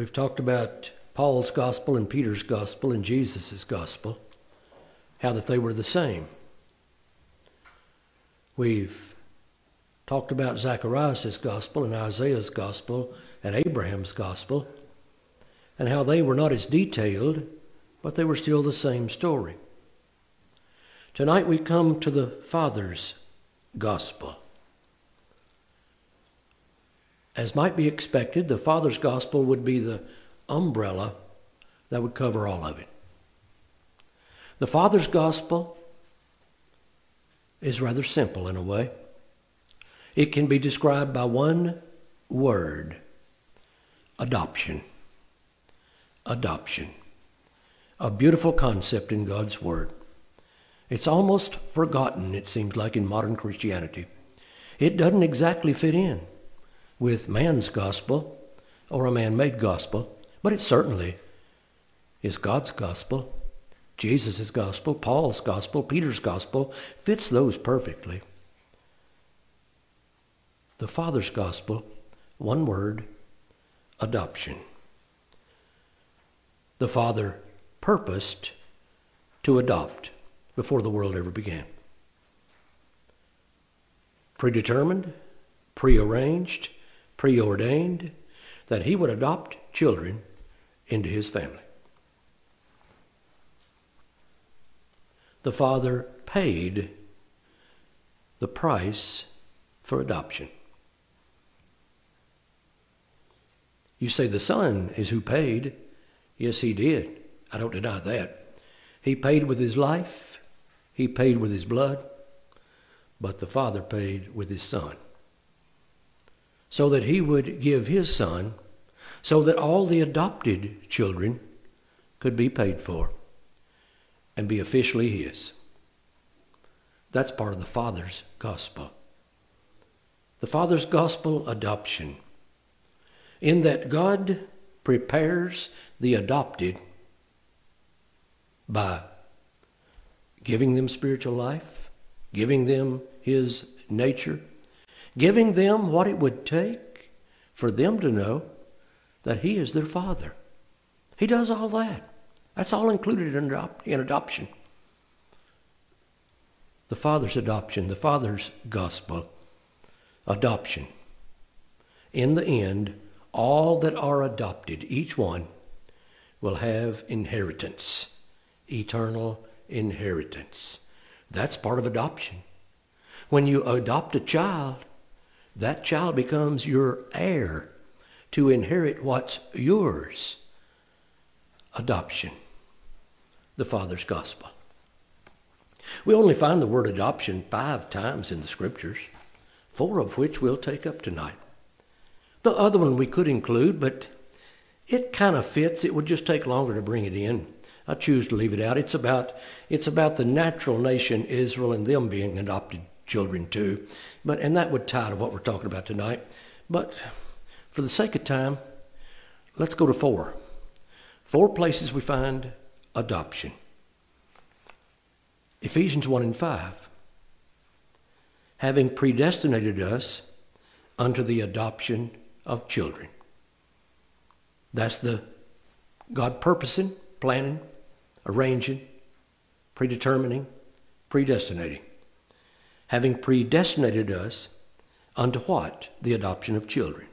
We've talked about Paul's gospel and Peter's gospel and Jesus' gospel, how that they were the same. We've talked about Zacharias' gospel and Isaiah's gospel and Abraham's gospel, and how they were not as detailed, but they were still the same story. Tonight we come to the Father's gospel. As might be expected, the Father's gospel would be the umbrella that would cover all of it. The Father's gospel is rather simple in a way. It can be described by one word adoption. Adoption. A beautiful concept in God's Word. It's almost forgotten, it seems like, in modern Christianity. It doesn't exactly fit in with man's gospel or a man made gospel, but it certainly is God's gospel, Jesus' gospel, Paul's gospel, Peter's gospel, fits those perfectly. The Father's gospel, one word, adoption. The Father purposed to adopt before the world ever began. Predetermined, prearranged, preordained that he would adopt children into his family. The father paid the price for adoption. You say the son is who paid. Yes, he did. I don't deny that. He paid with his life, he paid with his blood, but the father paid with his son. So that he would give his son so that all the adopted children could be paid for and be officially his. That's part of the Father's gospel. The Father's gospel adoption, in that God prepares the adopted by giving them spiritual life, giving them His nature, giving them what it would take for them to know that He is their Father. He does all that. That's all included in, in adoption. The Father's adoption, the Father's gospel, adoption. In the end, all that are adopted, each one, will have inheritance, eternal inheritance. That's part of adoption. When you adopt a child, that child becomes your heir to inherit what's yours. Adoption, the Father's gospel. We only find the word adoption five times in the scriptures, four of which we'll take up tonight. The other one we could include, but it kind of fits. It would just take longer to bring it in. I choose to leave it out. It's about it's about the natural nation Israel and them being adopted children too. But and that would tie to what we're talking about tonight. But for the sake of time, let's go to four. Four places we find adoption. Ephesians 1 and 5. Having predestinated us unto the adoption of children. That's the God purposing, planning, arranging, predetermining, predestinating. Having predestinated us unto what? The adoption of children.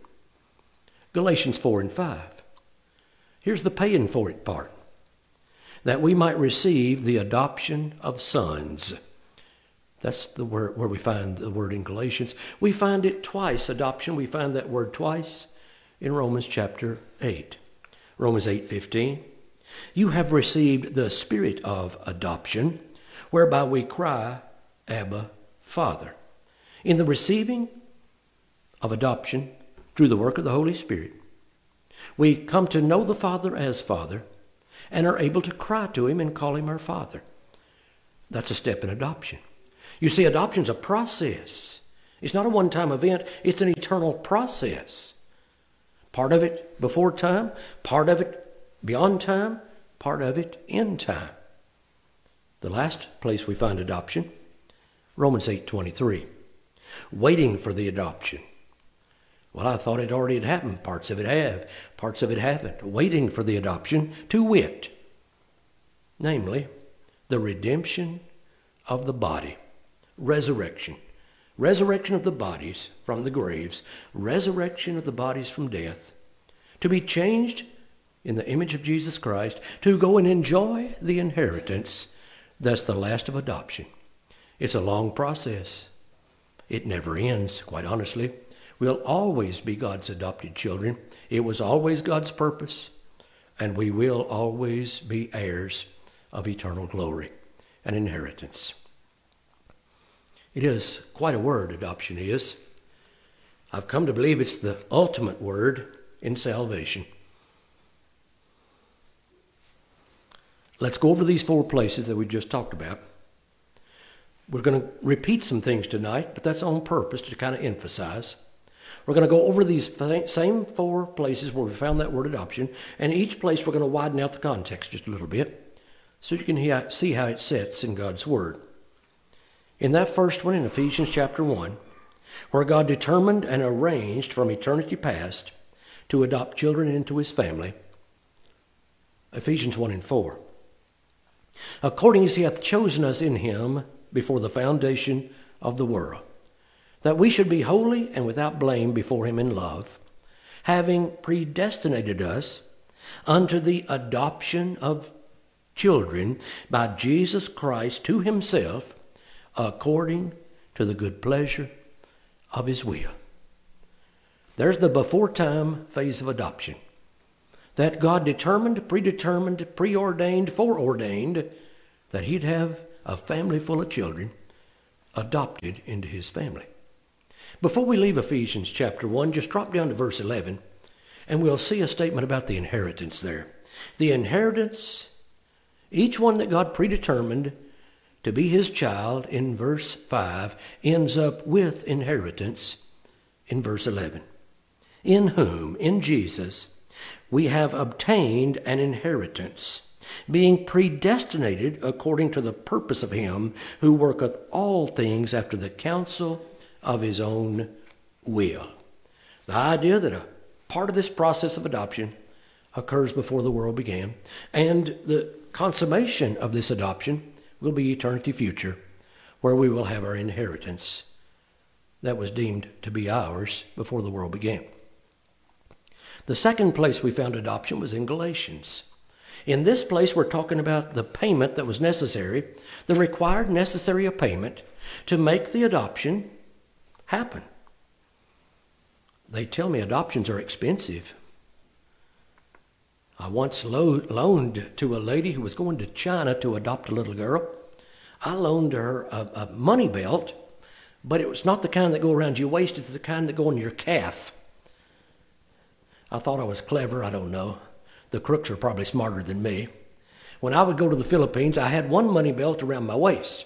Galatians 4 and 5. Here's the paying for it part that we might receive the adoption of sons. That's the word where we find the word in Galatians. We find it twice, adoption. We find that word twice in Romans chapter 8. Romans 8:15. You have received the spirit of adoption, whereby we cry, Abba, Father. In the receiving of adoption, through the work of the Holy Spirit, we come to know the Father as Father and are able to cry to Him and call Him our Father. That's a step in adoption. You see, adoption's a process. It's not a one time event, it's an eternal process. Part of it before time, part of it beyond time, part of it in time. The last place we find adoption, Romans 8:23. Waiting for the adoption Well, I thought it already had happened. Parts of it have, parts of it haven't. Waiting for the adoption, to wit, namely, the redemption of the body, resurrection. Resurrection of the bodies from the graves, resurrection of the bodies from death, to be changed in the image of Jesus Christ, to go and enjoy the inheritance that's the last of adoption. It's a long process. It never ends, quite honestly. We'll always be God's adopted children. It was always God's purpose, and we will always be heirs of eternal glory and inheritance. It is quite a word, adoption is. I've come to believe it's the ultimate word in salvation. Let's go over these four places that we just talked about. We're going to repeat some things tonight, but that's on purpose to kind of emphasize. We're going to go over these same four places where we found that word adoption, and each place we're going to widen out the context just a little bit so you can see how it sits in God's Word. In that first one, in Ephesians chapter 1, where God determined and arranged from eternity past to adopt children into his family, Ephesians 1 and 4. According as he hath chosen us in him before the foundation of the world, that we should be holy and without blame before him in love, having predestinated us unto the adoption of children by Jesus Christ to himself, according to the good pleasure of his will. There's the before time phase of adoption. That God determined, predetermined, preordained, foreordained that he'd have a family full of children adopted into his family. Before we leave Ephesians chapter 1, just drop down to verse 11 and we'll see a statement about the inheritance there. The inheritance, each one that God predetermined to be his child in verse 5 ends up with inheritance in verse 11. In whom, in Jesus, we have obtained an inheritance being predestinated according to the purpose of him who worketh all things after the counsel of his own will. The idea that a part of this process of adoption occurs before the world began, and the consummation of this adoption will be eternity future, where we will have our inheritance that was deemed to be ours before the world began. The second place we found adoption was in Galatians. In this place, we're talking about the payment that was necessary, the required necessary payment to make the adoption happen. They tell me adoptions are expensive. I once lo- loaned to a lady who was going to China to adopt a little girl. I loaned her a, a money belt, but it was not the kind that go around your waist, it's the kind that go on your calf. I thought I was clever, I don't know. The crooks are probably smarter than me. When I would go to the Philippines, I had one money belt around my waist.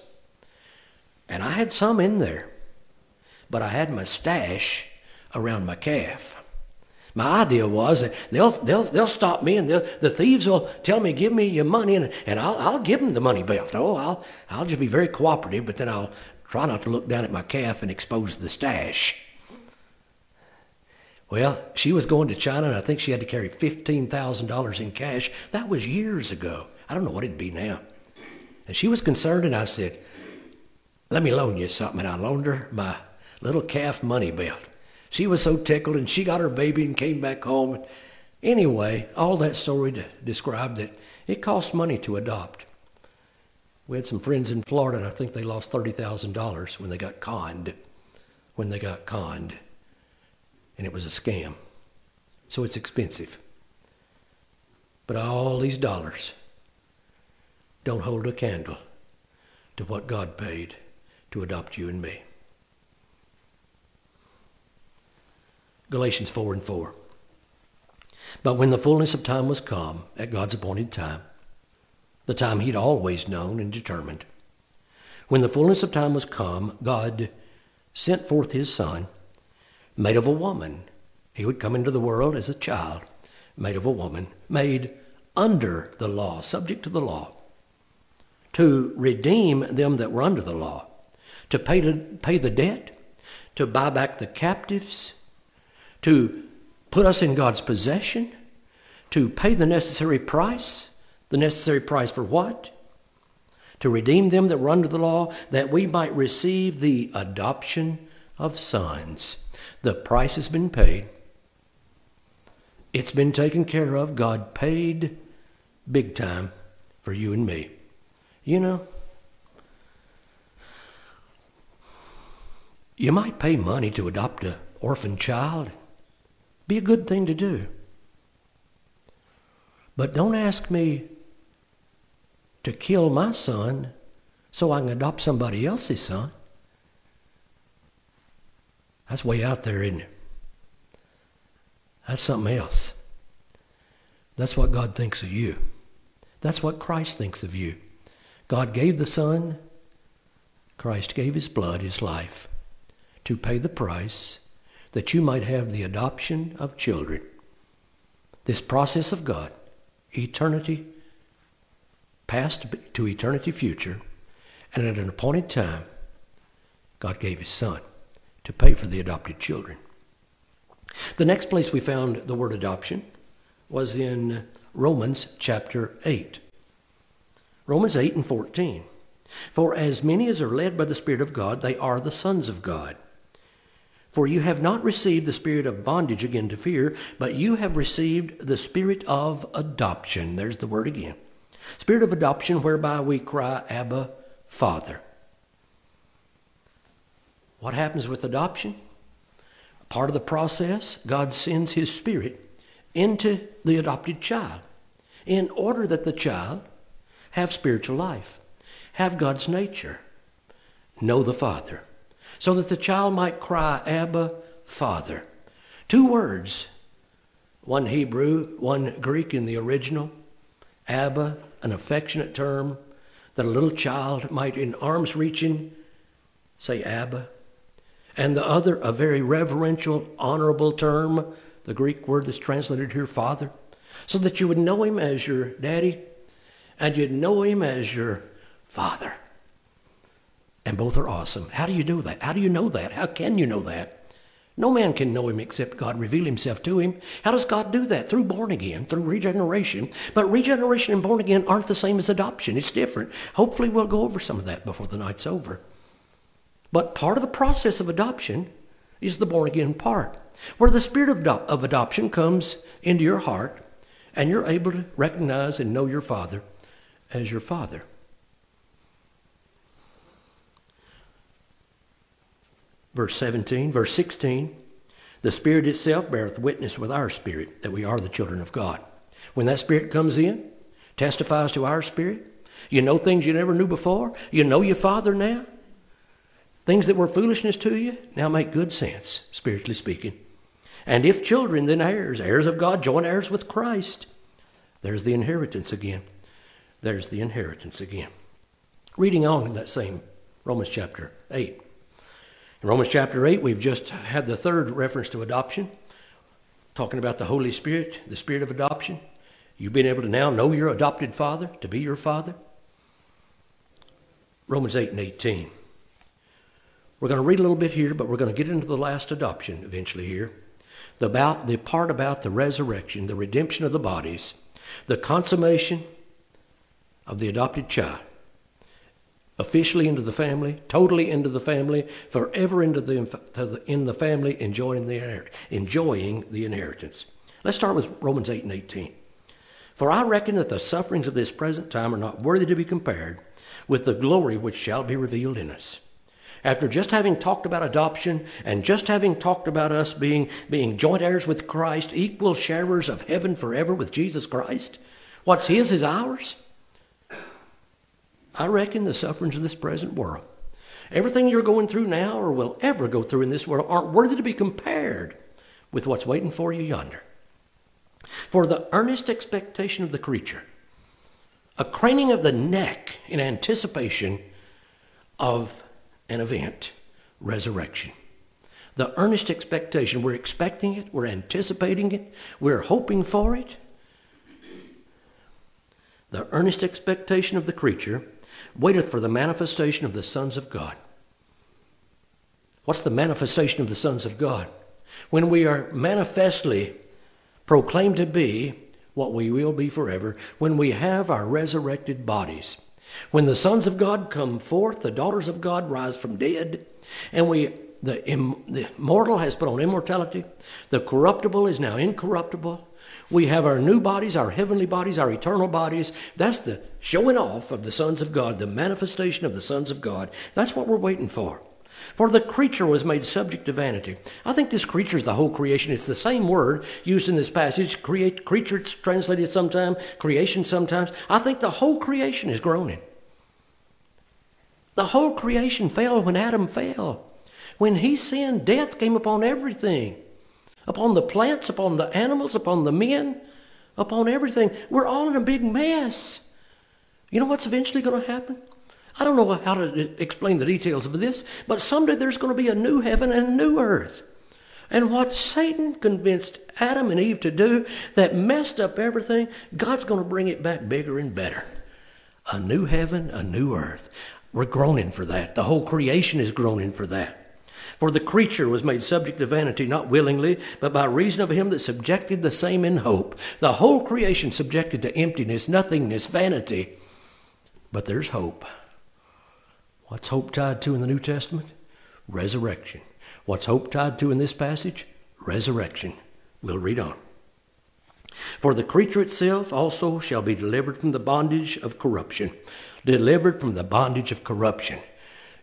And I had some in there. But I had my stash around my calf. My idea was that they'll, they'll, they'll stop me and the thieves will tell me, give me your money, and, and I'll, I'll give them the money belt. Oh, I'll, I'll just be very cooperative, but then I'll try not to look down at my calf and expose the stash. Well, she was going to China, and I think she had to carry $15,000 in cash. That was years ago. I don't know what it'd be now. And she was concerned, and I said, Let me loan you something. And I loaned her my little calf money belt. She was so tickled, and she got her baby and came back home. Anyway, all that story described that it cost money to adopt. We had some friends in Florida, and I think they lost $30,000 when they got conned. When they got conned and it was a scam. So it's expensive. But all these dollars don't hold a candle to what God paid to adopt you and me. Galatians 4 and 4. But when the fullness of time was come, at God's appointed time, the time he'd always known and determined, when the fullness of time was come, God sent forth his Son made of a woman. He would come into the world as a child, made of a woman, made under the law, subject to the law, to redeem them that were under the law, to pay, to, pay the debt, to buy back the captives, to put us in God's possession, to pay the necessary price. The necessary price for what? To redeem them that were under the law, that we might receive the adoption of sons. The price has been paid. It's been taken care of. God paid big time for you and me. You know, you might pay money to adopt an orphan child. Be a good thing to do. But don't ask me to kill my son so I can adopt somebody else's son. That's way out there, isn't it? That's something else. That's what God thinks of you. That's what Christ thinks of you. God gave the Son, Christ gave his blood, his life, to pay the price that you might have the adoption of children. This process of God, eternity past to eternity future, and at an appointed time, God gave his Son to pay for the adopted children. The next place we found the word adoption was in Romans chapter 8. Romans 8 and 14. For as many as are led by the Spirit of God, they are the sons of God. For you have not received the spirit of bondage again to fear, but you have received the spirit of adoption. There's the word again. Spirit of adoption, whereby we cry, Abba, Father. What happens with adoption? Part of the process, God sends His Spirit into the adopted child in order that the child have spiritual life, have God's nature, know the Father, so that the child might cry, Abba, Father. Two words, one Hebrew, one Greek in the original. Abba, an affectionate term that a little child might, in arms reaching, say Abba. And the other, a very reverential, honorable term, the Greek word that's translated here, Father, so that you would know him as your daddy and you'd know him as your father. And both are awesome. How do you do that? How do you know that? How can you know that? No man can know him except God reveal himself to him. How does God do that? Through born again, through regeneration. But regeneration and born again aren't the same as adoption. It's different. Hopefully, we'll go over some of that before the night's over. But part of the process of adoption is the born again part, where the spirit of, of adoption comes into your heart and you're able to recognize and know your father as your father. Verse 17, verse 16, the Spirit itself beareth witness with our spirit that we are the children of God. When that Spirit comes in, testifies to our spirit, you know things you never knew before, you know your Father now. Things that were foolishness to you now make good sense, spiritually speaking. And if children, then heirs, heirs of God, joint heirs with Christ. There's the inheritance again. There's the inheritance again. Reading on in that same Romans chapter 8. In Romans chapter 8, we've just had the third reference to adoption, talking about the Holy Spirit, the Spirit of adoption. You've been able to now know your adopted father, to be your father. Romans 8 and 18. We're going to read a little bit here, but we're going to get into the last adoption eventually here. The, about, the part about the resurrection, the redemption of the bodies, the consummation of the adopted child officially into the family, totally into the family, forever into the, in the family, enjoying the, enjoying the inheritance. Let's start with Romans 8 and 18. For I reckon that the sufferings of this present time are not worthy to be compared with the glory which shall be revealed in us. After just having talked about adoption and just having talked about us being, being joint heirs with Christ, equal sharers of heaven forever with Jesus Christ, what's His is ours. I reckon the sufferings of this present world, everything you're going through now or will ever go through in this world, aren't worthy to be compared with what's waiting for you yonder. For the earnest expectation of the creature, a craning of the neck in anticipation of an event, resurrection. The earnest expectation, we're expecting it, we're anticipating it, we're hoping for it. The earnest expectation of the creature waiteth for the manifestation of the sons of God. What's the manifestation of the sons of God? when we are manifestly proclaimed to be what we will be forever, when we have our resurrected bodies. When the sons of God come forth, the daughters of God rise from dead, and we the, Im, the mortal has put on immortality, the corruptible is now incorruptible. We have our new bodies, our heavenly bodies, our eternal bodies. That's the showing off of the sons of God, the manifestation of the sons of God. That's what we're waiting for. For the creature was made subject to vanity. I think this creature is the whole creation. It's the same word used in this passage. Create, creature, it's translated sometimes, creation sometimes. I think the whole creation is groaning. The whole creation fell when Adam fell. When he sinned, death came upon everything upon the plants, upon the animals, upon the men, upon everything. We're all in a big mess. You know what's eventually going to happen? I don't know how to uh, explain the details of this, but someday there's going to be a new heaven and a new earth. And what Satan convinced Adam and Eve to do that messed up everything, God's going to bring it back bigger and better. A new heaven, a new earth. We're groaning for that. The whole creation is groaning for that. For the creature was made subject to vanity, not willingly, but by reason of him that subjected the same in hope. The whole creation subjected to emptiness, nothingness, vanity. But there's hope. What's hope tied to in the New Testament? Resurrection. What's hope tied to in this passage? Resurrection. We'll read on. For the creature itself also shall be delivered from the bondage of corruption. Delivered from the bondage of corruption.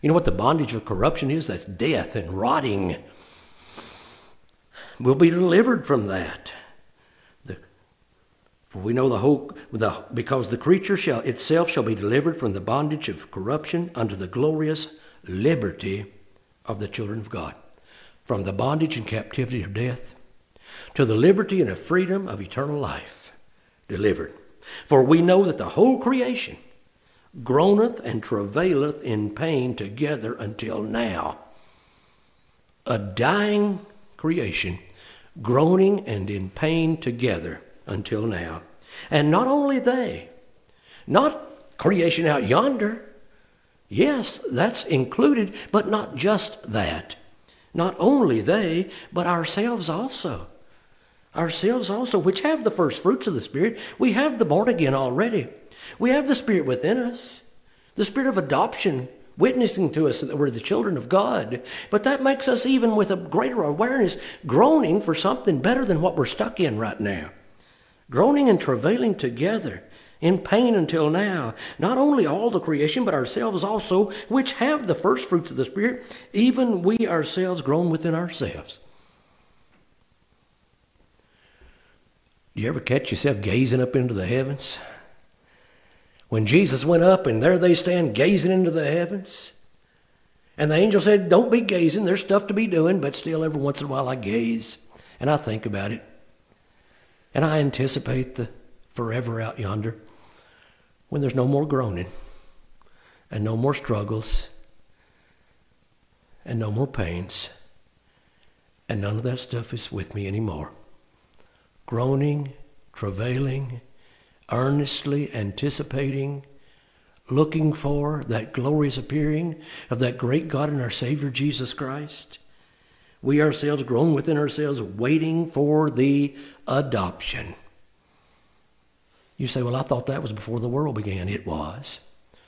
You know what the bondage of corruption is? That's death and rotting. We'll be delivered from that. For we know the whole, the, because the creature shall itself shall be delivered from the bondage of corruption unto the glorious liberty of the children of God. From the bondage and captivity of death to the liberty and the freedom of eternal life, delivered. For we know that the whole creation groaneth and travaileth in pain together until now. A dying creation, groaning and in pain together until now. And not only they, not creation out yonder. Yes, that's included, but not just that. Not only they, but ourselves also. Ourselves also, which have the first fruits of the Spirit. We have the born again already. We have the Spirit within us, the Spirit of adoption witnessing to us that we're the children of God. But that makes us, even with a greater awareness, groaning for something better than what we're stuck in right now groaning and travailing together in pain until now, not only all the creation, but ourselves also, which have the first fruits of the Spirit, even we ourselves groan within ourselves. Do you ever catch yourself gazing up into the heavens? When Jesus went up and there they stand gazing into the heavens, and the angel said, Don't be gazing, there's stuff to be doing, but still every once in a while I gaze and I think about it. And I anticipate the forever out yonder when there's no more groaning and no more struggles and no more pains and none of that stuff is with me anymore. Groaning, travailing, earnestly anticipating, looking for that glorious appearing of that great God and our Savior Jesus Christ we ourselves groan within ourselves, waiting for the adoption. You say, Well, I thought that was before the world began. It was.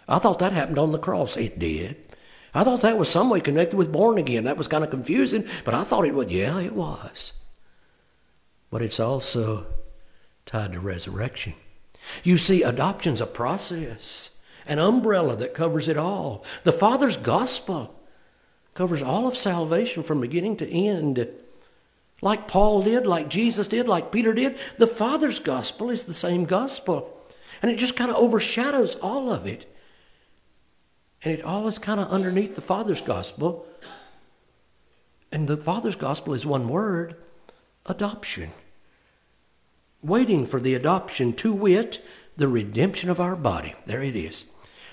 I thought that happened on the cross. It did. I thought that was some way connected with born again. That was kind of confusing, but I thought it was. Yeah, it was. But it's also tied to resurrection. You see, adoption's a process, an umbrella that covers it all. The Father's gospel covers all of salvation from beginning to end. Like Paul did, like Jesus did, like Peter did, the Father's gospel is the same gospel. And it just kind of overshadows all of it. And it all is kind of underneath the Father's gospel. And the Father's gospel is one word adoption. Waiting for the adoption, to wit, the redemption of our body. There it is.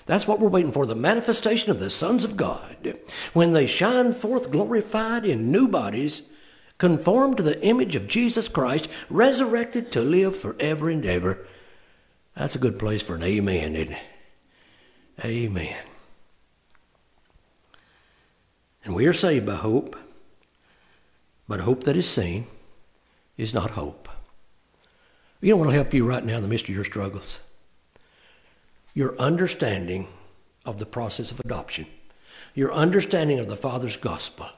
That's what we're waiting for the manifestation of the sons of God. When they shine forth glorified in new bodies, conformed to the image of Jesus Christ, resurrected to live forever and ever. That's a good place for an amen, isn't it? Amen. And we are saved by hope. But hope that is seen is not hope. You know what will help you right now in the midst of your struggles? Your understanding of the process of adoption, your understanding of the Father's gospel,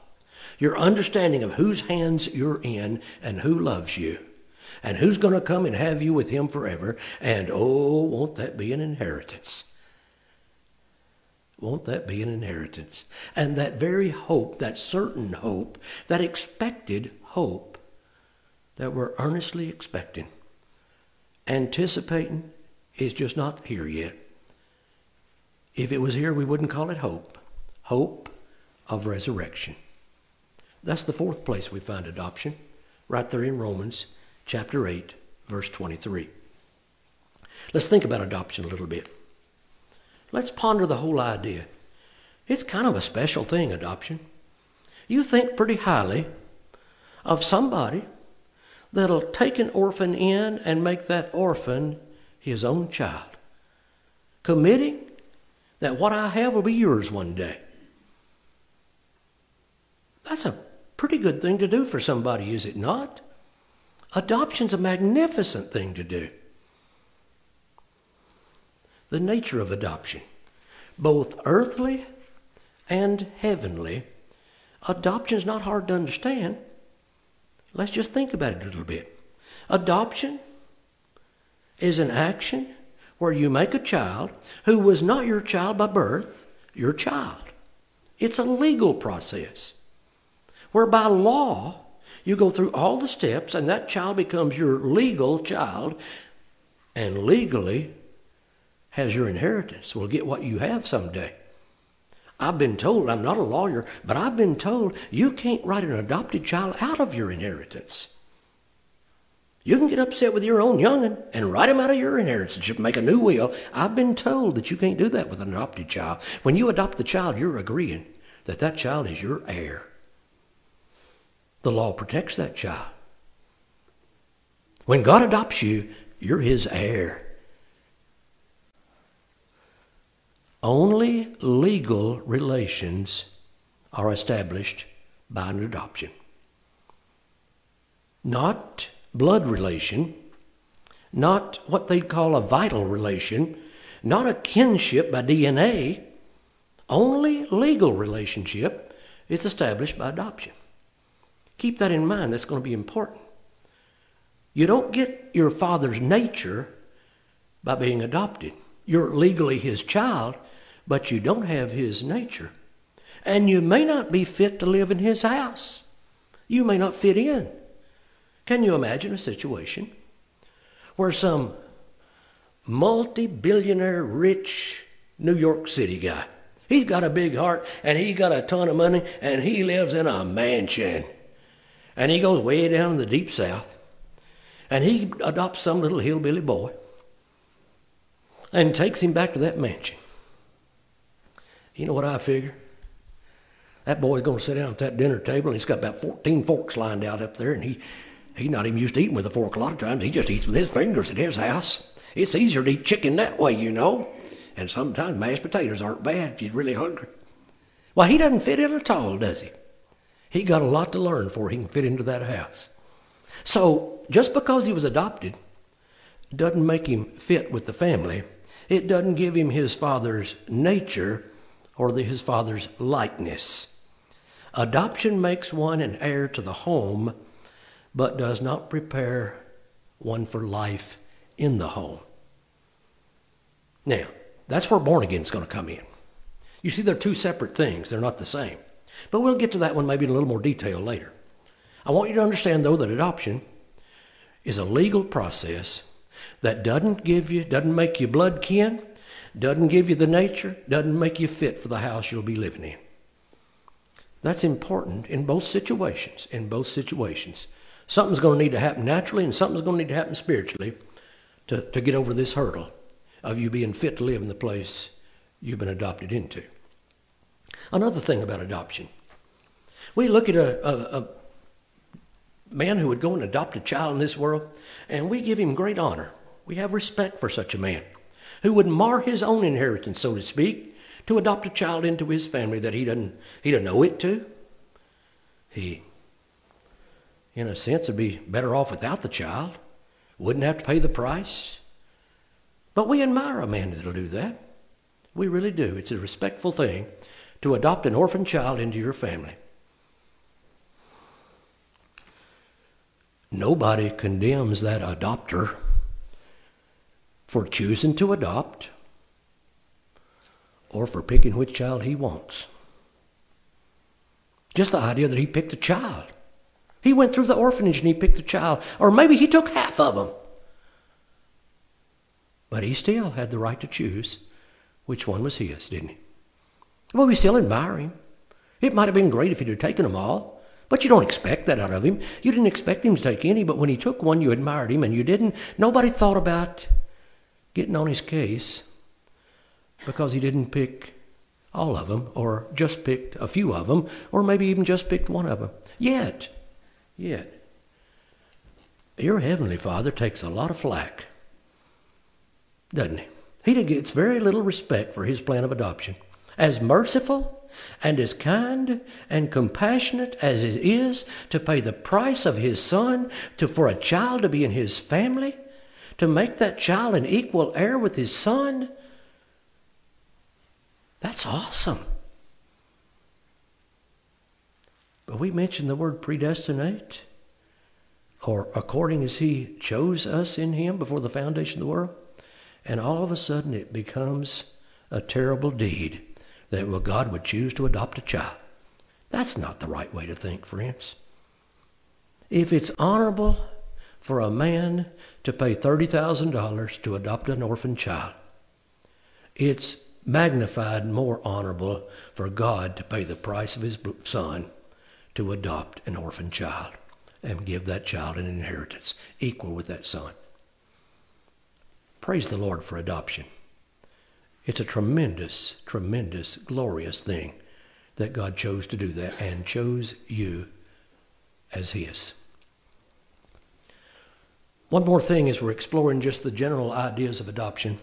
your understanding of whose hands you're in and who loves you, and who's going to come and have you with Him forever. And oh, won't that be an inheritance? Won't that be an inheritance? And that very hope, that certain hope, that expected hope that we're earnestly expecting, anticipating, is just not here yet. If it was here, we wouldn't call it hope. Hope of resurrection. That's the fourth place we find adoption, right there in Romans chapter 8, verse 23. Let's think about adoption a little bit. Let's ponder the whole idea. It's kind of a special thing, adoption. You think pretty highly of somebody that'll take an orphan in and make that orphan his own child, committing that what I have will be yours one day. That's a pretty good thing to do for somebody, is it not? Adoption's a magnificent thing to do the nature of adoption, both earthly and heavenly. adoption's not hard to understand. Let's just think about it a little bit. Adoption is an action where you make a child who was not your child by birth, your child. It's a legal process where by law you go through all the steps and that child becomes your legal child and legally has your inheritance, will get what you have someday. I've been told, I'm not a lawyer, but I've been told you can't write an adopted child out of your inheritance. You can get upset with your own young'un and write him out of your inheritance. and make a new will. I've been told that you can't do that with an adopted child. When you adopt the child, you're agreeing that that child is your heir. The law protects that child. When God adopts you, you're his heir. Only legal relations are established by an adoption. Not blood relation, not what they'd call a vital relation, not a kinship by DNA. Only legal relationship is established by adoption. Keep that in mind, that's going to be important. You don't get your father's nature by being adopted. You're legally his child, but you don't have his nature. And you may not be fit to live in his house. You may not fit in. Can you imagine a situation where some multi billionaire, rich New York City guy, he's got a big heart and he got a ton of money and he lives in a mansion. And he goes way down in the deep south and he adopts some little hillbilly boy and takes him back to that mansion. You know what I figure? That boy's going to sit down at that dinner table, and he's got about 14 forks lined out up there, and he he's not even used to eating with a fork a lot of times. He just eats with his fingers at his house. It's easier to eat chicken that way, you know. And sometimes mashed potatoes aren't bad if you're really hungry. Well, he doesn't fit in at all, does he? He got a lot to learn before he can fit into that house. So just because he was adopted doesn't make him fit with the family. It doesn't give him his father's nature or the, his father's likeness. Adoption makes one an heir to the home, but does not prepare one for life in the home. Now, that's where born again is going to come in. You see, they're two separate things, they're not the same. But we'll get to that one maybe in a little more detail later. I want you to understand, though, that adoption is a legal process that doesn't give you, doesn't make you blood kin, doesn't give you the nature, doesn't make you fit for the house you'll be living in. That's important in both situations. In both situations. Something's going to need to happen naturally and something's going to need to happen spiritually to, to get over this hurdle of you being fit to live in the place you've been adopted into. Another thing about adoption. We look at a, a, a man who would go and adopt a child in this world, and we give him great honor. We have respect for such a man who would mar his own inheritance, so to speak, to adopt a child into his family that he doesn't, he doesn't owe it to. He, in a sense, would be better off without the child. Wouldn't have to pay the price. But we admire a man that'll do that. We really do. It's a respectful thing to adopt an orphan child into your family. Nobody condemns that adopter for choosing to adopt or for picking which child he wants. Just the idea that he picked a child. He went through the orphanage and he picked a child, or maybe he took half of them. But he still had the right to choose which one was his, didn't he? Well, we still admire him. It might have been great if he'd have taken them all, but you don't expect that out of him. You didn't expect him to take any, but when he took one, you admired him, and you didn't. Nobody thought about getting on his case because he didn't pick all of them, or just picked a few of them, or maybe even just picked one of them. Yet, yet, your Heavenly Father takes a lot of flack, doesn't he? He gets very little respect for his plan of adoption. As merciful and as kind and compassionate as it is to pay the price of his son to, for a child to be in his family, to make that child an equal heir with his son, that's awesome. But we mentioned the word predestinate, or according as He chose us in Him before the foundation of the world, and all of a sudden it becomes a terrible deed that well, God would choose to adopt a child. That's not the right way to think, friends. If it's honorable for a man to pay $30,000 to adopt an orphan child, it's magnified more honorable for God to pay the price of his son to adopt an orphan child and give that child an inheritance equal with that son. Praise the Lord for adoption. It's a tremendous, tremendous, glorious thing that God chose to do that and chose you as His. One more thing as we're exploring just the general ideas of adoption.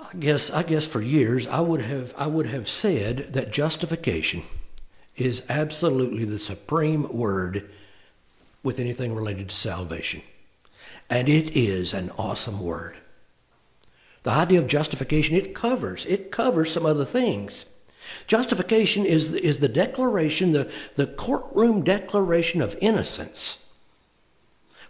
I guess I guess for years I would have I would have said that justification is absolutely the supreme word with anything related to salvation. And it is an awesome word. The idea of justification, it covers, it covers some other things. Justification is is the declaration, the, the courtroom declaration of innocence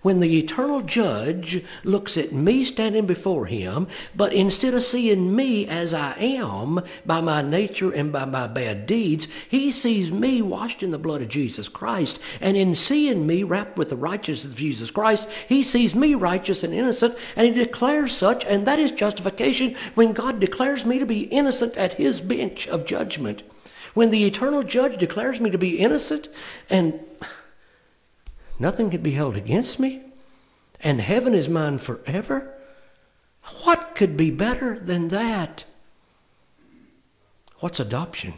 when the eternal judge looks at me standing before him, but instead of seeing me as I am by my nature and by my bad deeds, he sees me washed in the blood of Jesus Christ. And in seeing me wrapped with the righteousness of Jesus Christ, he sees me righteous and innocent, and he declares such, and that is justification when God declares me to be innocent at his bench of judgment. When the eternal judge declares me to be innocent and Nothing can be held against me, and heaven is mine forever. What could be better than that? What's adoption?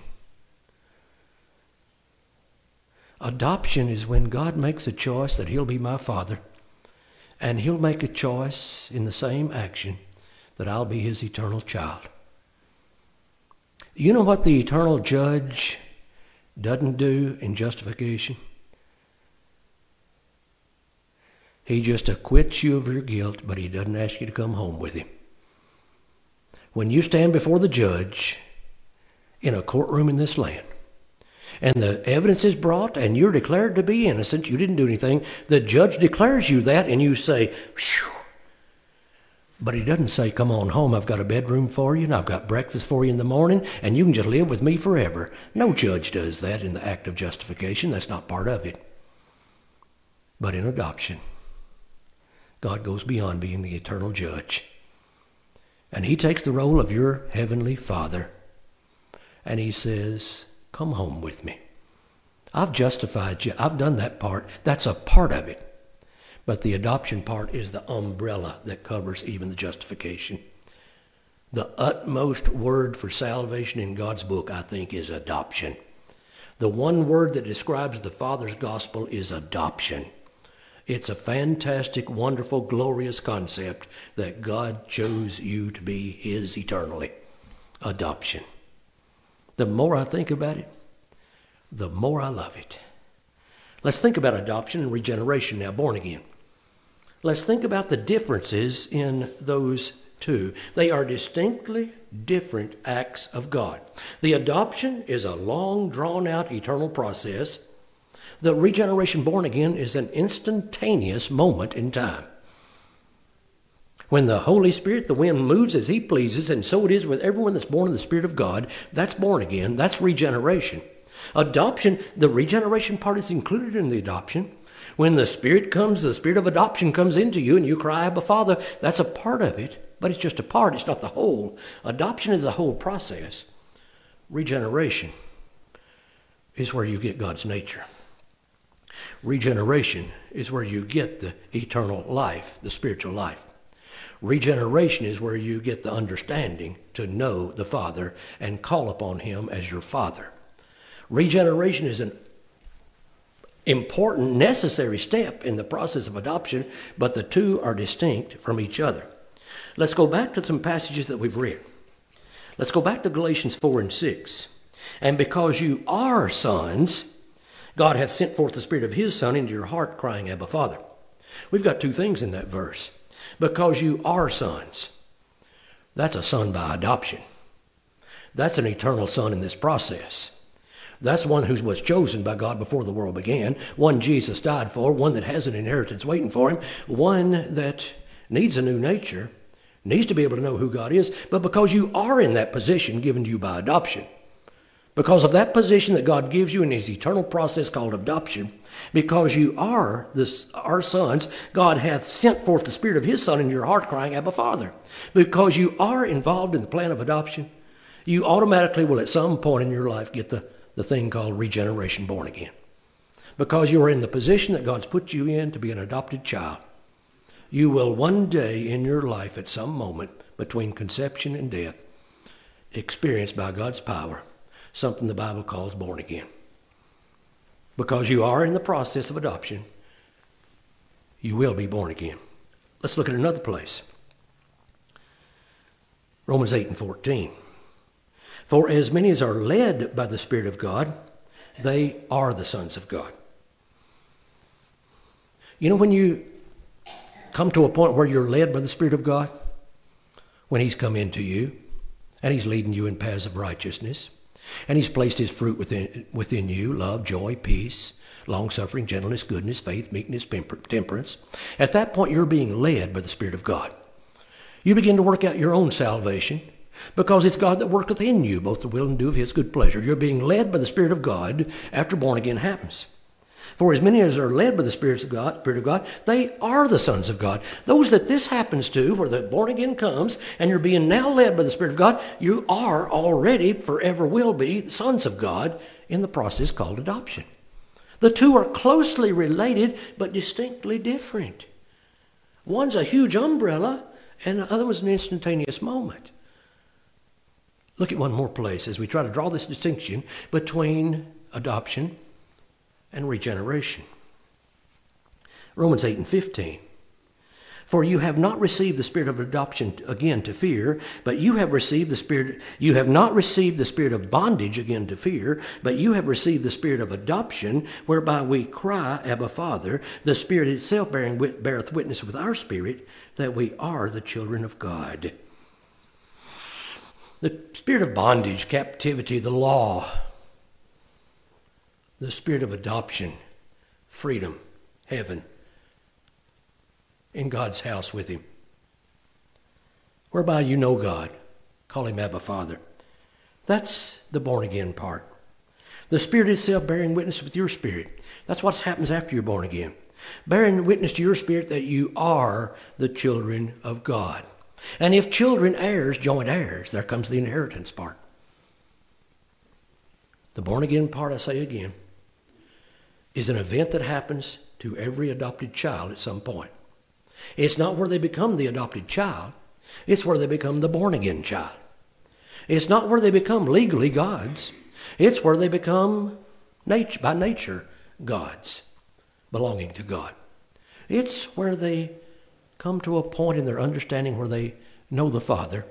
Adoption is when God makes a choice that He'll be my father, and He'll make a choice in the same action that I'll be His eternal child. You know what the eternal judge doesn't do in justification? He just acquits you of your guilt, but he doesn't ask you to come home with him. When you stand before the judge in a courtroom in this land, and the evidence is brought, and you're declared to be innocent, you didn't do anything, the judge declares you that, and you say, Phew. But he doesn't say, Come on home, I've got a bedroom for you, and I've got breakfast for you in the morning, and you can just live with me forever. No judge does that in the act of justification. That's not part of it. But in adoption, God goes beyond being the eternal judge. And he takes the role of your heavenly Father. And he says, Come home with me. I've justified you. I've done that part. That's a part of it. But the adoption part is the umbrella that covers even the justification. The utmost word for salvation in God's book, I think, is adoption. The one word that describes the Father's gospel is adoption. It's a fantastic, wonderful, glorious concept that God chose you to be His eternally. Adoption. The more I think about it, the more I love it. Let's think about adoption and regeneration now, born again. Let's think about the differences in those two. They are distinctly different acts of God. The adoption is a long, drawn out, eternal process. The regeneration, born again, is an instantaneous moment in time. When the Holy Spirit, the wind moves as He pleases, and so it is with everyone that's born of the Spirit of God, that's born again, that's regeneration. Adoption, the regeneration part is included in the adoption. When the Spirit comes, the Spirit of adoption comes into you and you cry, Abba, Father, that's a part of it, but it's just a part, it's not the whole. Adoption is the whole process. Regeneration is where you get God's nature. Regeneration is where you get the eternal life, the spiritual life. Regeneration is where you get the understanding to know the Father and call upon Him as your Father. Regeneration is an important, necessary step in the process of adoption, but the two are distinct from each other. Let's go back to some passages that we've read. Let's go back to Galatians 4 and 6. And because you are sons, God hath sent forth the Spirit of His Son into your heart, crying, Abba, Father. We've got two things in that verse because you are sons. That's a son by adoption. That's an eternal son in this process. That's one who was chosen by God before the world began, one Jesus died for, one that has an inheritance waiting for him, one that needs a new nature, needs to be able to know who God is, but because you are in that position given to you by adoption, because of that position that God gives you in His eternal process called adoption, because you are our sons, God hath sent forth the Spirit of His Son in your heart, crying, Abba, Father. Because you are involved in the plan of adoption, you automatically will at some point in your life get the, the thing called regeneration, born again. Because you are in the position that God's put you in to be an adopted child. You will one day in your life, at some moment between conception and death, experience by God's power something the Bible calls born again. Because you are in the process of adoption, you will be born again. Let's look at another place. Romans 8 and 14. For as many as are led by the Spirit of God, they are the sons of God. You know, when you come to a point where you're led by the Spirit of God, when He's come into you and He's leading you in paths of righteousness, and He's placed His fruit within, within you love, joy, peace, long suffering, gentleness, goodness, faith, meekness, temperance. At that point, you're being led by the Spirit of God. You begin to work out your own salvation because it's God that worketh in you, both the will and do of His good pleasure. You're being led by the Spirit of God after born again happens. For as many as are led by the Spirit of God, Spirit of God, they are the sons of God. Those that this happens to, where the born again comes, and you're being now led by the Spirit of God, you are already, forever will be, sons of God in the process called adoption. The two are closely related, but distinctly different. One's a huge umbrella, and the other was an instantaneous moment. Look at one more place as we try to draw this distinction between adoption and regeneration. Romans 8 and 15. For you have not received the spirit of adoption again to fear, but you have received the spirit, you have not received the spirit of bondage again to fear, but you have received the spirit of adoption, whereby we cry, Abba, Father. The Spirit itself bearing, beareth witness with our spirit that we are the children of God. The spirit of bondage, captivity, the law, the spirit of adoption, freedom, heaven, in God's house with Him. Whereby you know God. Call Him Abba Father. That's the born again part. The Spirit itself bearing witness with your spirit. That's what happens after you're born again. Bearing witness to your spirit that you are the children of God. And if children heirs, joint heirs, there comes the inheritance part. The born again part, I say again, is an event that happens to every adopted child at some point. It's not where they become the adopted child, it's where they become the born again child. It's not where they become legally gods, it's where they become nature, by nature gods belonging to God. It's where they come to a point in their understanding where they know the Father,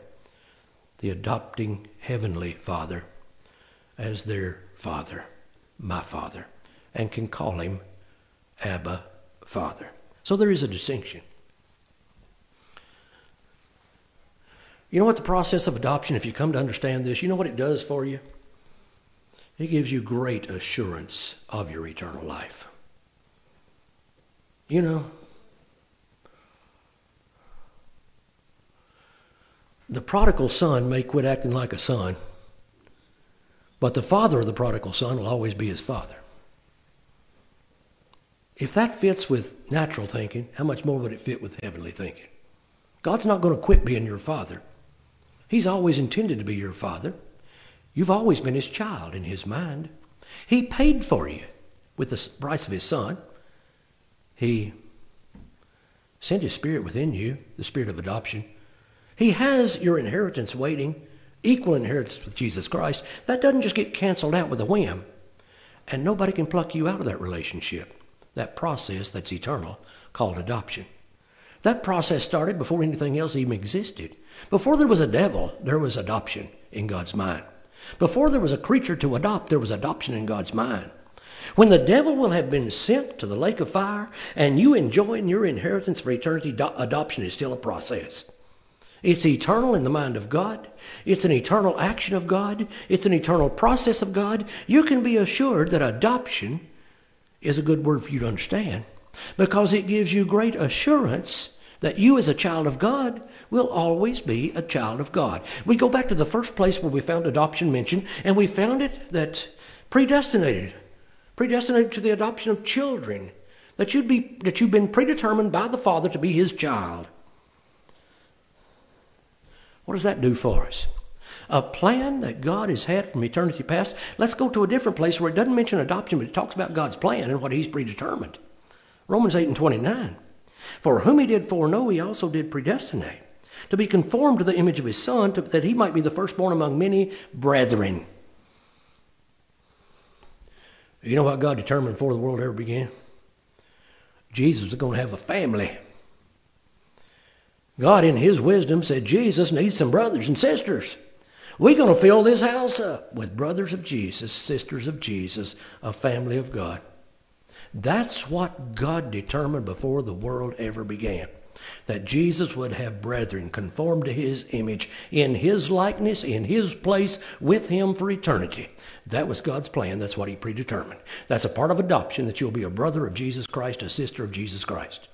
the adopting heavenly Father, as their Father, my Father and can call him Abba, Father. So there is a distinction. You know what the process of adoption, if you come to understand this, you know what it does for you? It gives you great assurance of your eternal life. You know, the prodigal son may quit acting like a son, but the father of the prodigal son will always be his father. If that fits with natural thinking, how much more would it fit with heavenly thinking? God's not going to quit being your father. He's always intended to be your father. You've always been his child in his mind. He paid for you with the price of his son. He sent his spirit within you, the spirit of adoption. He has your inheritance waiting, equal inheritance with Jesus Christ. That doesn't just get canceled out with a whim. And nobody can pluck you out of that relationship, that process that's eternal called adoption. That process started before anything else even existed. Before there was a devil, there was adoption in God's mind. Before there was a creature to adopt, there was adoption in God's mind. When the devil will have been sent to the lake of fire and you enjoying your inheritance for eternity, do- adoption is still a process. It's eternal in the mind of God. It's an eternal action of God. It's an eternal process of God. You can be assured that adoption is a good word for you to understand because it gives you great assurance that you as a child of God will always be a child of God. We go back to the first place where we found adoption mentioned and we found it that predestinated, predestinated to the adoption of children, that you'd be that you've been predetermined by the Father to be his child. What does that do for us? A plan that God has had from eternity past. Let's go to a different place where it doesn't mention adoption, but it talks about God's plan and what He's predetermined. Romans 8 and 29. For whom He did foreknow, He also did predestinate, to be conformed to the image of His Son, to, that He might be the firstborn among many brethren. You know what God determined before the world ever began? Jesus was going to have a family. God, in His wisdom, said Jesus needs some brothers and sisters. We're going to fill this house up with brothers of Jesus, sisters of Jesus, a family of God. That's what God determined before the world ever began. That Jesus would have brethren conformed to his image, in his likeness, in his place, with him for eternity. That was God's plan. That's what he predetermined. That's a part of adoption that you'll be a brother of Jesus Christ, a sister of Jesus Christ.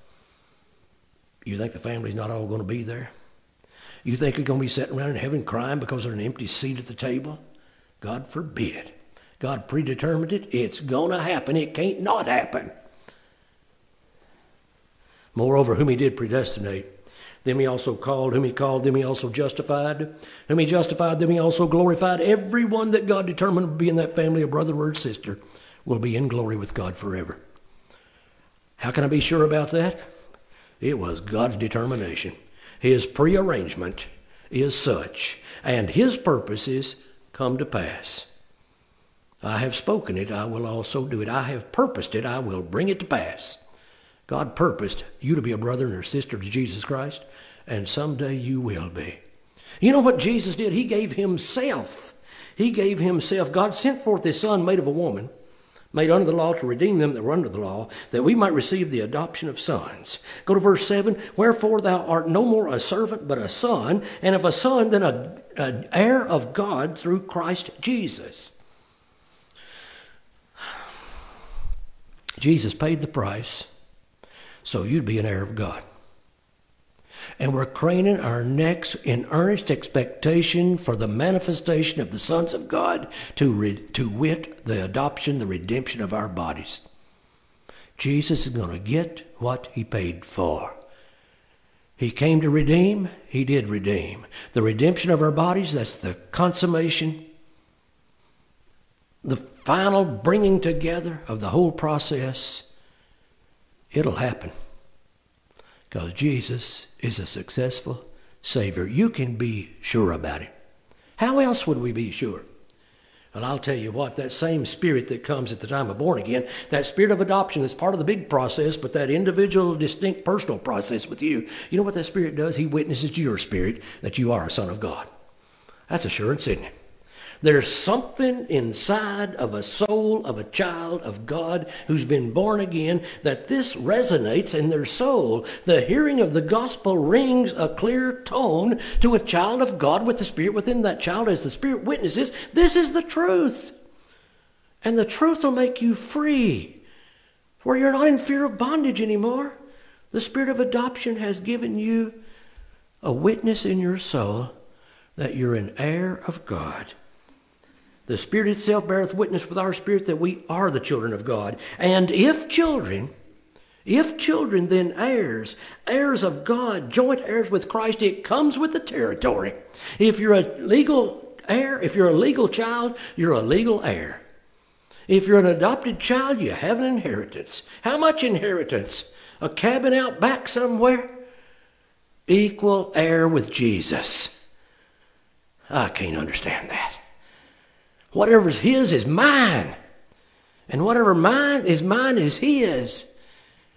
You think the family's not all going to be there? You think you're going to be sitting around in heaven crying because there's an empty seat at the table? God forbid. God predetermined it. It's going to happen. It can't not happen. Moreover, whom he did predestinate, them he also called, whom he called, them he also justified, whom he justified, them he also glorified. Everyone that God determined to be in that family, a brother or a sister, will be in glory with God forever. How can I be sure about that? It was God's determination. His prearrangement is such, and His purposes come to pass. I have spoken it, I will also do it. I have purposed it, I will bring it to pass. God purposed you to be a brother and a sister to Jesus Christ, and someday you will be. You know what Jesus did? He gave Himself. He gave Himself. God sent forth His Son, made of a woman made under the law to redeem them that were under the law, that we might receive the adoption of sons. Go to verse 7 Wherefore thou art no more a servant, but a son, and if a son, then an heir of God through Christ Jesus. Jesus paid the price so you'd be an heir of God and we're craning our necks in earnest expectation for the manifestation of the sons of God to, re- to wit the adoption, the redemption of our bodies. Jesus is going to get what he paid for. He came to redeem, he did redeem. The redemption of our bodies, that's the consummation, the final bringing together of the whole process. It'll happen because Jesus is a successful Savior. You can be sure about it. How else would we be sure? Well, I'll tell you what, that same spirit that comes at the time of born again, that spirit of adoption is part of the big process, but that individual, distinct personal process with you, you know what that spirit does? He witnesses to your spirit that you are a son of God. That's assurance, isn't it? There's something inside of a soul of a child of God who's been born again that this resonates in their soul. The hearing of the gospel rings a clear tone to a child of God with the Spirit within that child as the Spirit witnesses. This is the truth. And the truth will make you free, where you're not in fear of bondage anymore. The Spirit of adoption has given you a witness in your soul that you're an heir of God. The Spirit itself beareth witness with our spirit that we are the children of God. And if children, if children, then heirs, heirs of God, joint heirs with Christ, it comes with the territory. If you're a legal heir, if you're a legal child, you're a legal heir. If you're an adopted child, you have an inheritance. How much inheritance? A cabin out back somewhere? Equal heir with Jesus. I can't understand that. Whatever's his is mine. And whatever mine is mine is his.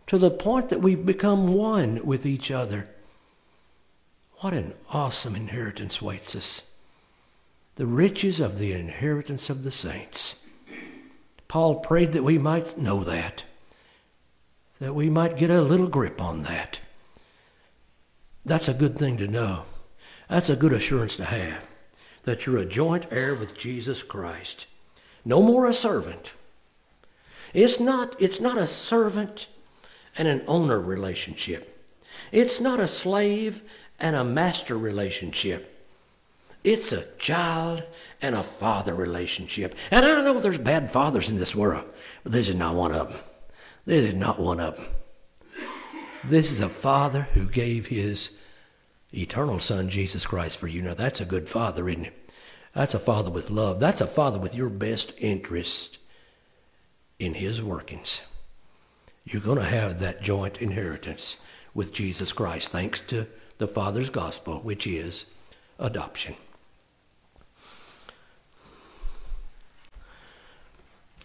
To the point that we've become one with each other. What an awesome inheritance waits us. The riches of the inheritance of the saints. Paul prayed that we might know that, that we might get a little grip on that. That's a good thing to know. That's a good assurance to have that you're a joint heir with Jesus Christ. No more a servant. It's not, it's not a servant and an owner relationship. It's not a slave and a master relationship. It's a child and a father relationship. And I know there's bad fathers in this world, but this is not one of them. This is not one of them. This is a father who gave his eternal Son, Jesus Christ, for you. Now, that's a good father, isn't it? That's a father with love. That's a father with your best interest in his workings. You're going to have that joint inheritance with Jesus Christ, thanks to the Father's gospel, which is adoption.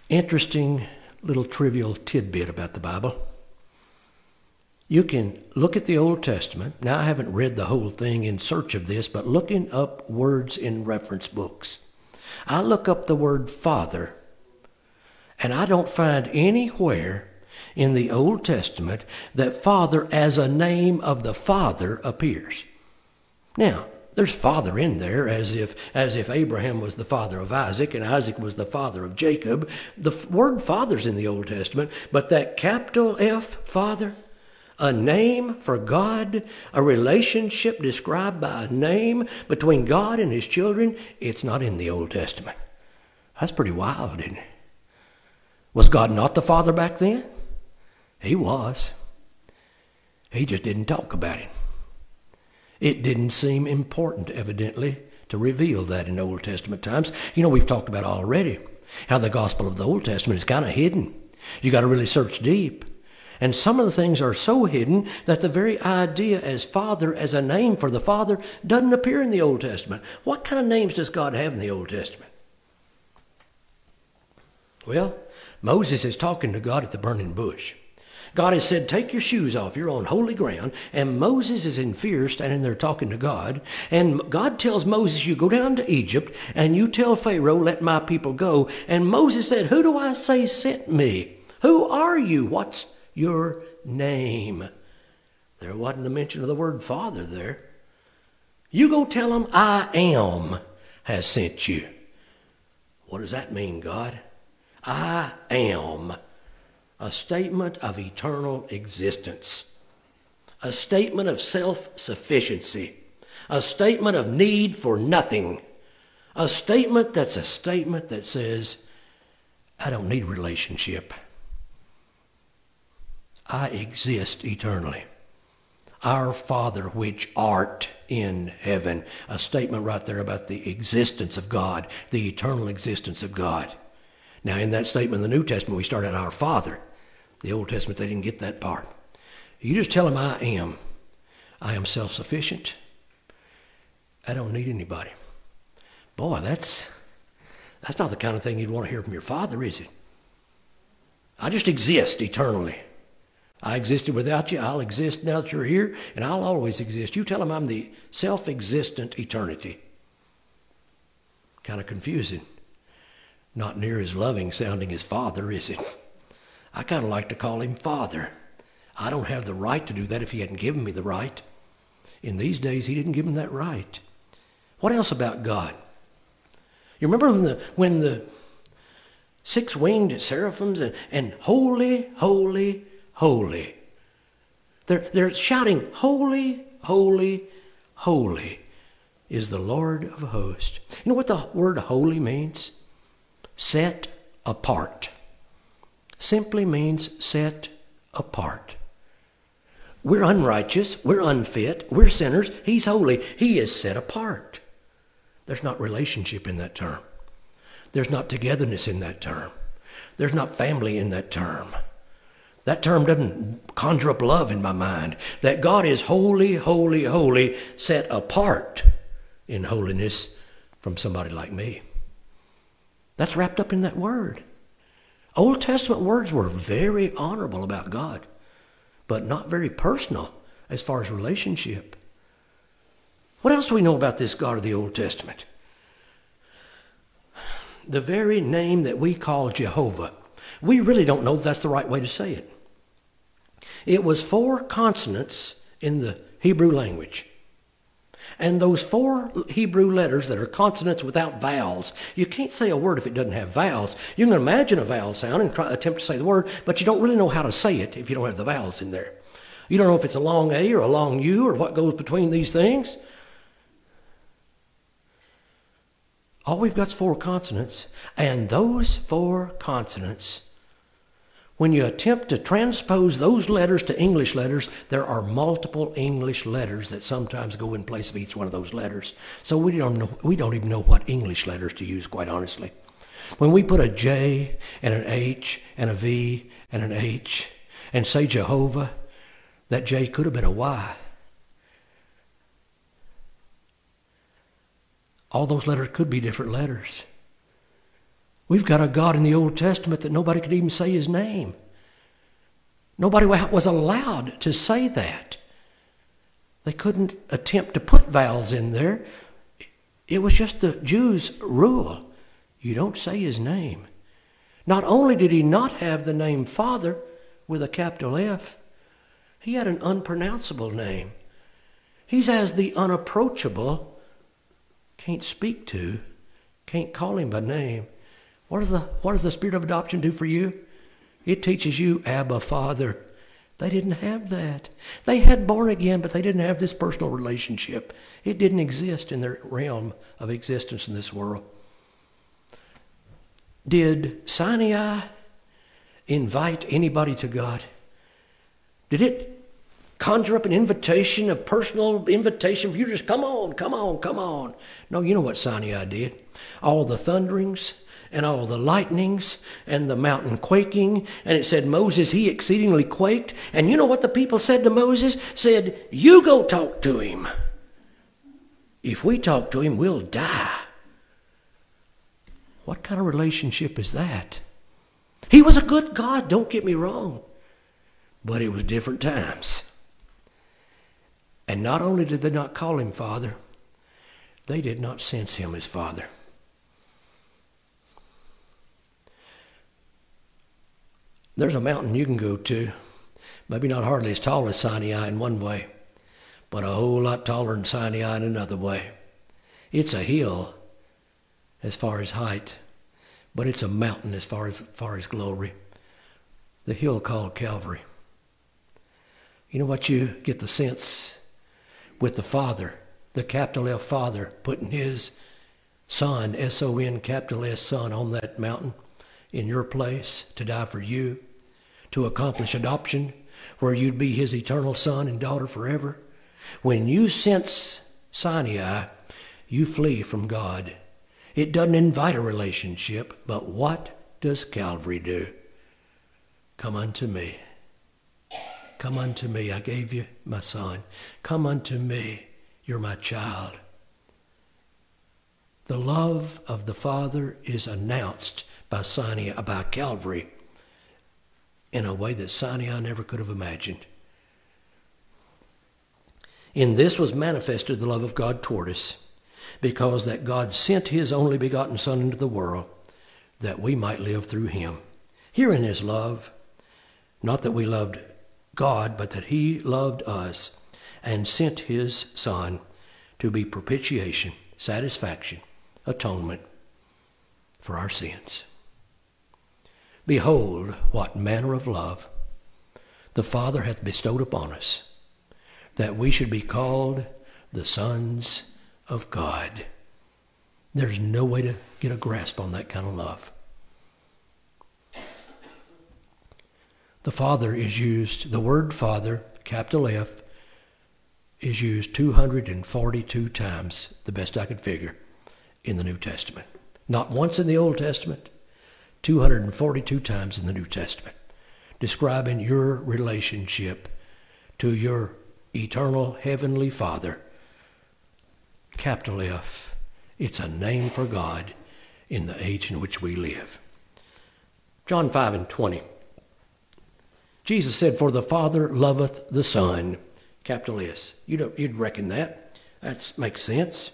Interesting little trivial tidbit about the Bible. You can look at the Old Testament. Now, I haven't read the whole thing in search of this, but looking up words in reference books, I look up the word Father, and I don't find anywhere in the Old Testament that Father as a name of the Father appears. Now, there's father in there as if as if Abraham was the father of Isaac and Isaac was the father of Jacob. The word father's in the Old Testament, but that capital F father a name for God, a relationship described by a name between God and his children, it's not in the Old Testament. That's pretty wild, isn't it? Was God not the Father back then? He was. He just didn't talk about it. It didn't seem important, evidently, to reveal that in Old Testament times. You know, we've talked about already how the gospel of the Old Testament is kind of hidden. You got to really search deep. And some of the things are so hidden that the very idea as Father, as a name for the Father, doesn't appear in the Old Testament. What kind of names does God have in the Old Testament? Well, Moses is talking to God at the burning bush. God has said, Take your shoes off, you're on holy ground. And Moses is in fear, standing there talking to God. And God tells Moses, You go down to Egypt and you tell Pharaoh, Let my people go. And Moses said, Who do I say sent me? Who are you? What's your name. There wasn't a mention of the word Father there. You go tell them, I am has sent you. What does that mean, God? I am. A statement of eternal existence, a statement of self sufficiency, a statement of need for nothing, a statement that's a statement that says, I don't need relationship. I exist eternally. Our Father which art in heaven. A statement right there about the existence of God, the eternal existence of God. Now, in that statement in the New Testament, we start at our Father. The Old Testament, they didn't get that part. You just tell him, I am. I am self sufficient. I don't need anybody. Boy, that's, that's not the kind of thing you'd want to hear from your Father, is it? I just exist eternally. I existed without you. I'll exist now that you're here, and I'll always exist. You tell them I'm the self existent eternity. Kind of confusing. Not near as loving sounding as Father, is it? I kind of like to call him Father. I don't have the right to do that if he hadn't given me the right. In these days, he didn't give him that right. What else about God? You remember when the, when the six winged seraphims and, and holy, holy, holy. They're, they're shouting, Holy, holy, holy is the Lord of hosts. You know what the word holy means? Set apart. Simply means set apart. We're unrighteous, we're unfit, we're sinners. He's holy, He is set apart. There's not relationship in that term. There's not togetherness in that term. There's not family in that term. That term doesn't conjure up love in my mind. That God is holy, holy, holy, set apart in holiness from somebody like me. That's wrapped up in that word. Old Testament words were very honorable about God but not very personal as far as relationship. What else do we know about this God of the Old Testament? The very name that we call Jehovah, we really don't know if that's the right way to say it. It was four consonants in the Hebrew language. And those four Hebrew letters that are consonants without vowels, you can't say a word if it doesn't have vowels. You can imagine a vowel sound and try, attempt to say the word, but you don't really know how to say it if you don't have the vowels in there. You don't know if it's a long A or a long U or what goes between these things. All we've got is four consonants, and those four consonants when you attempt to transpose those letters to English letters, there are multiple English letters that sometimes go in place of each one of those letters. So we don't know, we don't even know what English letters to use, quite honestly. When we put a J and an H and a V and an H and say Jehovah, that J could have been a Y. All those letters could be different letters. We've got a God in the Old Testament that nobody could even say his name. Nobody was allowed to say that. They couldn't attempt to put vowels in there. It was just the Jews' rule. You don't say his name. Not only did he not have the name Father with a capital F, he had an unpronounceable name. He's as the unapproachable, can't speak to, can't call him by name. What does the, what does the spirit of adoption do for you? It teaches you Abba, Father. They didn't have that. They had born again, but they didn't have this personal relationship. It didn't exist in their realm of existence in this world. Did Sinai invite anybody to God? Did it conjure up an invitation, a personal invitation for you to just come on, come on, come on? No, you know what Sinai did? All the thunderings, and all the lightnings and the mountain quaking. And it said, Moses, he exceedingly quaked. And you know what the people said to Moses? Said, You go talk to him. If we talk to him, we'll die. What kind of relationship is that? He was a good God, don't get me wrong. But it was different times. And not only did they not call him Father, they did not sense him as Father. There's a mountain you can go to, maybe not hardly as tall as Sinai in one way, but a whole lot taller than Sinai in another way. It's a hill as far as height, but it's a mountain as far as, far as glory. The hill called Calvary. You know what you get the sense with the Father, the capital F Father, putting his Son, S O N capital S Son, on that mountain? In your place to die for you, to accomplish adoption, where you'd be his eternal son and daughter forever. When you sense Sinai, you flee from God. It doesn't invite a relationship, but what does Calvary do? Come unto me. Come unto me. I gave you my son. Come unto me. You're my child. The love of the Father is announced by Sinai, by Calvary, in a way that Sinai never could have imagined. In this was manifested the love of God toward us, because that God sent his only begotten Son into the world that we might live through him. Herein is love, not that we loved God, but that he loved us and sent his Son to be propitiation, satisfaction, atonement for our sins. Behold, what manner of love the Father hath bestowed upon us, that we should be called the sons of God. There's no way to get a grasp on that kind of love. The Father is used, the word Father, capital F, is used 242 times, the best I could figure, in the New Testament. Not once in the Old Testament, 242 times in the New Testament, describing your relationship to your eternal Heavenly Father. Capital F, it's a name for God in the age in which we live. John 5 and 20. Jesus said, For the Father loveth the Son, capital S. You don't, you'd reckon that. That makes sense.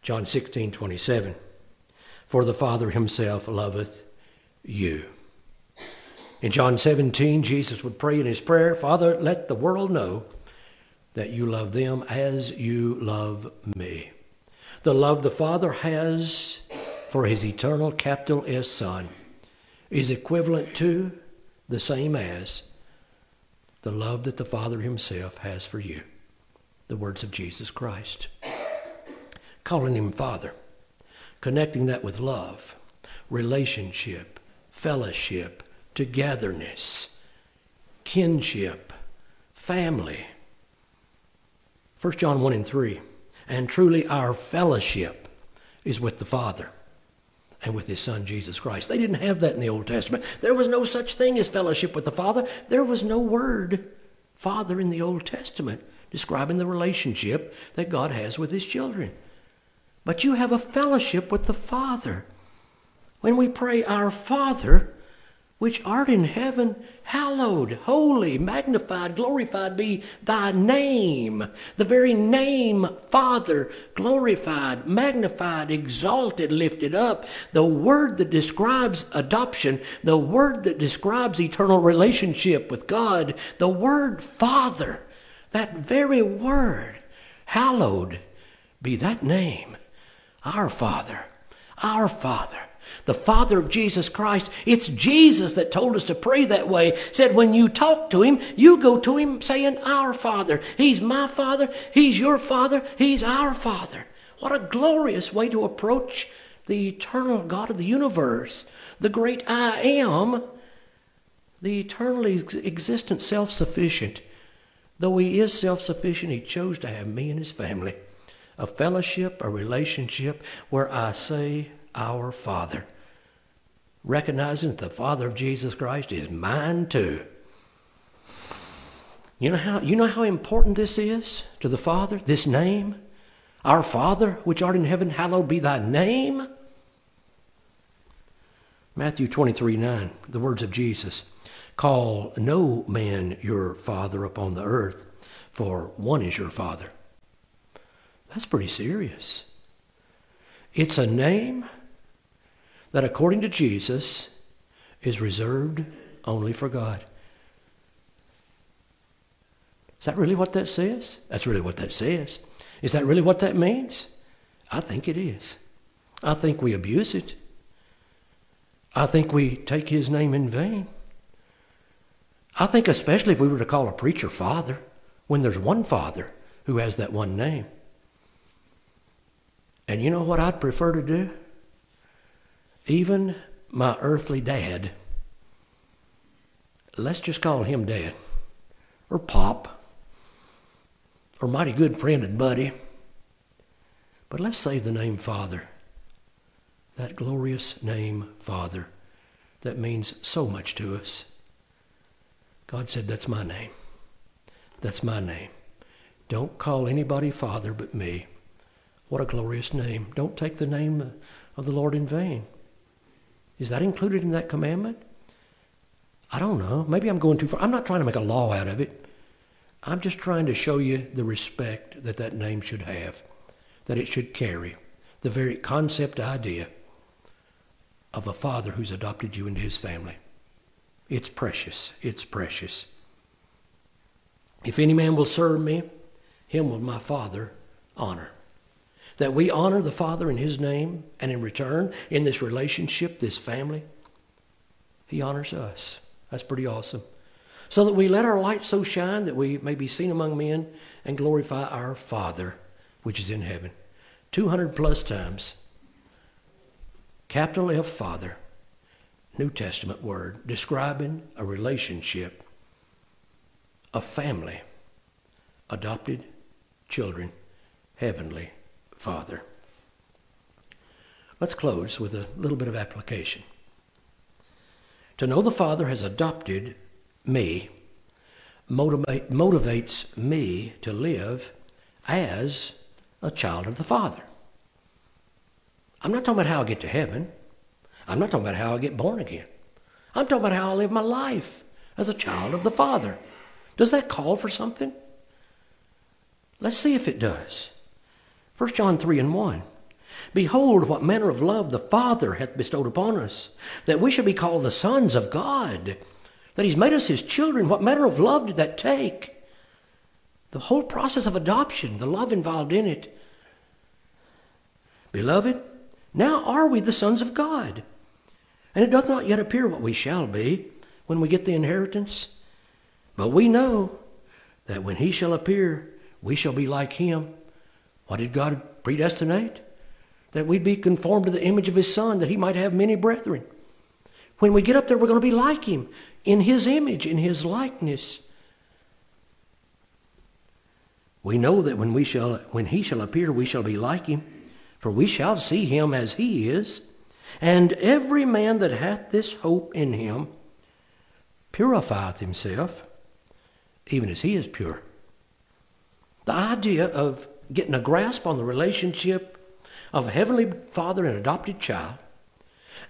John 16, 27. For the Father himself loveth you. In John 17, Jesus would pray in his prayer, Father, let the world know that you love them as you love me. The love the Father has for his eternal capital S Son is equivalent to the same as the love that the Father Himself has for you. The words of Jesus Christ. Calling Him Father, connecting that with love, relationship, fellowship, togetherness, kinship, family. 1 John 1 and 3. And truly our fellowship is with the Father and with his son Jesus Christ. They didn't have that in the Old Testament. There was no such thing as fellowship with the Father. There was no word Father in the Old Testament describing the relationship that God has with his children. But you have a fellowship with the Father. When we pray, Our Father, which art in heaven, hallowed, holy, magnified, glorified be thy name. The very name, Father, glorified, magnified, exalted, lifted up. The word that describes adoption, the word that describes eternal relationship with God, the word Father, that very word, hallowed be that name. Our Father, our Father the Father of Jesus Christ. It's Jesus that told us to pray that way. Said when you talk to Him, you go to Him saying, Our Father. He's my Father. He's your Father. He's our Father. What a glorious way to approach the eternal God of the universe, the great I am, the eternally existent, self sufficient. Though He is self sufficient, He chose to have me and His family. A fellowship, a relationship where I say, Our Father recognizing that the Father of Jesus Christ is mine too. You know how you know how important this is to the Father, this name? Our Father, which art in heaven, hallowed be thy name. Matthew 23 9, the words of Jesus Call no man your father upon the earth, for one is your father. That's pretty serious. It's a name that according to Jesus is reserved only for God. Is that really what that says? That's really what that says. Is that really what that means? I think it is. I think we abuse it. I think we take his name in vain. I think, especially if we were to call a preacher father, when there's one father who has that one name. And you know what I'd prefer to do? even my earthly dad, let's just call him dad, or pop, or mighty good friend and buddy, but let's save the name Father, that glorious name Father that means so much to us. God said, That's my name. That's my name. Don't call anybody Father but me. What a glorious name. Don't take the name uh, of the Lord in vain. Is that included in that commandment? I don't know. Maybe I'm going too far. I'm not trying to make a law out of it. I'm just trying to show you the respect that that name should have. that it should carry the very concept idea of a father who's adopted you into his family. It's precious. It's precious. If any man will serve me, him will my Father honor. That we honor the Father in his name, and in return, in this relationship, this family, he honors us. That's pretty awesome. So that we let our light so shine that we may be seen among men and glorify our Father which is in heaven. 200 plus times. Capital F Father, New Testament word, describing a relationship, a family, adopted children, Heavenly Father. Let's close with a little bit of application. To know the Father has adopted me motivate, motivates me to live as a child of the Father. I'm not talking about how I get to heaven. I'm not talking about how I get born again. I'm talking about how I live my life as a child of the Father. Does that call for something? Let's see if it does. 1 John 3 and 1. Behold, what manner of love the Father hath bestowed upon us, that we should be called the sons of God, that He's made us His children. What manner of love did that take? The whole process of adoption, the love involved in it. Beloved, now are we the sons of God. And it doth not yet appear what we shall be when we get the inheritance. But we know that when he shall appear, we shall be like him. What did God predestinate? That we'd be conformed to the image of his Son, that he might have many brethren. When we get up there, we're going to be like him, in his image, in his likeness. We know that when we shall when he shall appear we shall be like him for we shall see him as he is and every man that hath this hope in him purifieth himself even as he is pure the idea of getting a grasp on the relationship of a heavenly father and adopted child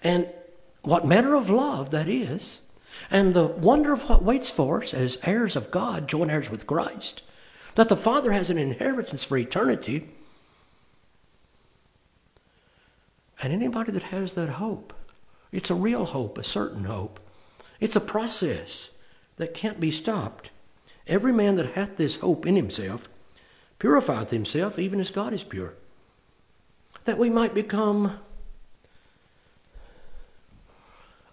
and what manner of love that is and the wonder of what waits for us as heirs of God joint heirs with Christ that the Father has an inheritance for eternity. And anybody that has that hope, it's a real hope, a certain hope. It's a process that can't be stopped. Every man that hath this hope in himself purifieth himself even as God is pure. That we might become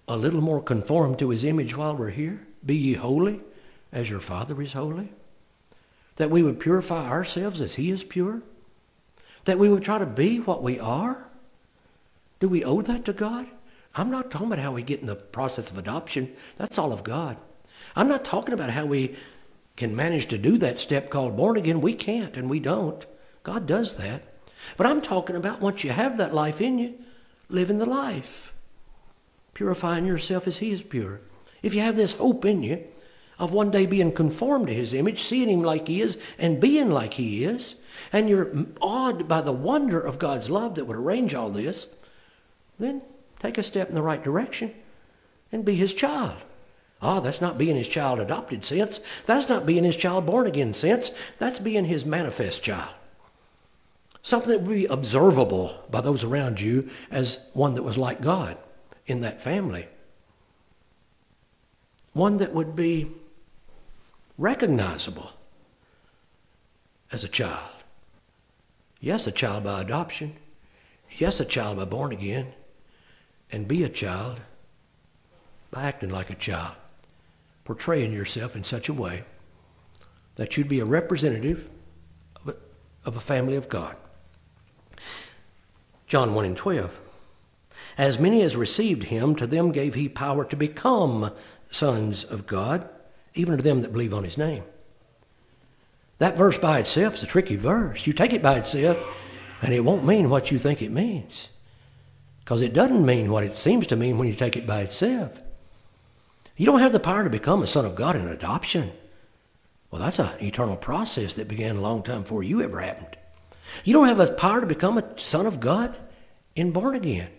a little more conformed to his image while we're here. Be ye holy as your Father is holy that we would purify ourselves as He is pure, that we would try to be what we are? Do we owe that to God? I'm not talking about how we get in the process of adoption. That's all of God. I'm not talking about how we can manage to do that step called born again. We can't and we don't. God does that. But I'm talking about once you have that life in you, living the life, purifying yourself as He is pure. If you have this hope in you, of one day being conformed to his image, seeing him like he is, and being like he is, and you're awed by the wonder of God's love that would arrange all this, then take a step in the right direction and be his child. Ah, that's not being his child adopted sense. That's not being his child born again sense. That's being his manifest child. Something that would be observable by those around you as one that was like God in that family. One that would be recognizable as a child. Yes, a child by adoption. Yes, a child by born again. And be a child by acting like a child, portraying yourself in such a way that you'd be a representative of a, of a family of God. John 1 and 12. As many as received him, to them gave he power to become sons of God even to them that believe on his name. That verse by itself is a tricky verse. You take it by itself, and it won't mean what you think it means. Because it doesn't mean what it seems to mean when you take it by itself. You don't have the power to become a son of God in adoption. Well, that's an eternal process that began a long time before you ever happened. You don't have the power to become a son of God in born again.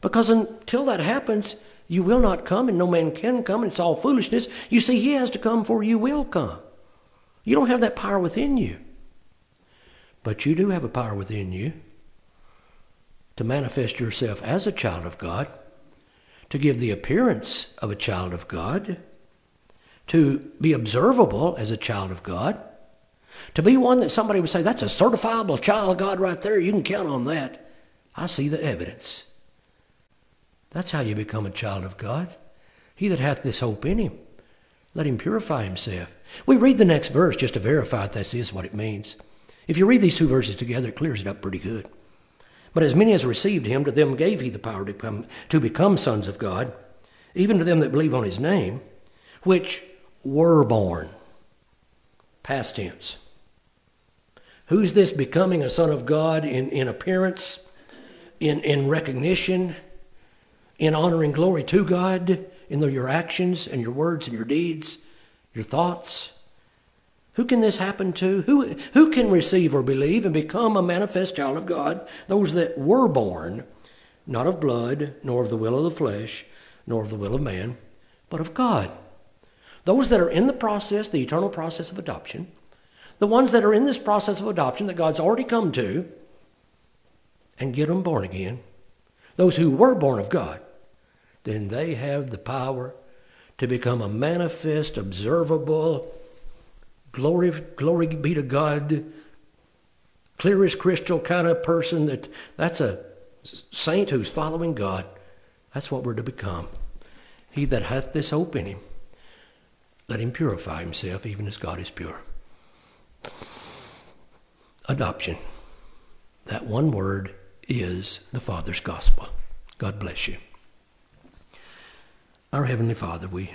Because until that happens, you will not come, and no man can come, and it's all foolishness. You see, he has to come for you will come. You don't have that power within you. But you do have a power within you to manifest yourself as a child of God, to give the appearance of a child of God, to be observable as a child of God, to be one that somebody would say, that's a certifiable child of God right there. You can count on that. I see the evidence. That's how you become a child of God. He that hath this hope in him, let him purify himself. We read the next verse just to verify that this is what it means. If you read these two verses together, it clears it up pretty good. But as many as received him, to them gave he the power to become, to become sons of God, even to them that believe on his name, which were born. Past tense. Who's this becoming a son of God in, in appearance, in, in recognition, in honor and glory to God, in your actions and your words and your deeds, your thoughts? Who can this happen to? Who, who can receive or believe and become a manifest child of God? Those that were born, not of blood, nor of the will of the flesh, nor of the will of man, but of God. Those that are in the process, the eternal process of adoption, the ones that are in this process of adoption that God's already come to, and get them born again, those who were born of God, then they have the power to become a manifest, observable, glory, glory be to God, clear as crystal kind of person that that's a saint who's following God. That's what we're to become. He that hath this hope in him, let him purify himself even as God is pure. Adoption. That one word is the Father's gospel. God bless you. Our Heavenly Father, we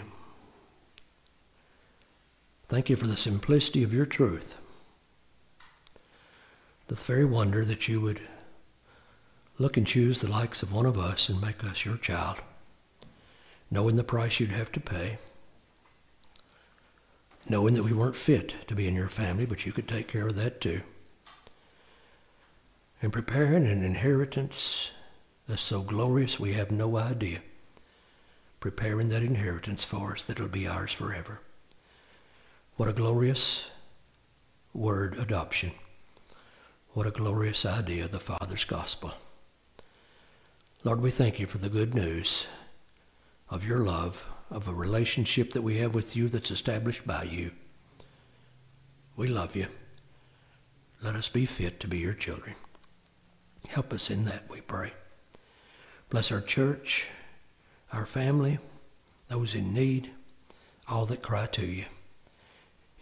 Thank you for the simplicity of your truth. The very wonder that you would look and choose the likes of one of us and make us your child, knowing the price you'd have to pay, knowing that we weren't fit to be in your family, but you could take care of that too, and preparing an inheritance that's so glorious we have no idea, preparing that inheritance for us that'll be ours forever. What a glorious word, adoption. What a glorious idea, the Father's gospel. Lord, we thank you for the good news of your love, of a relationship that we have with you that's established by you. We love you. Let us be fit to be your children. Help us in that, we pray. Bless our church, our family, those in need, all that cry to you.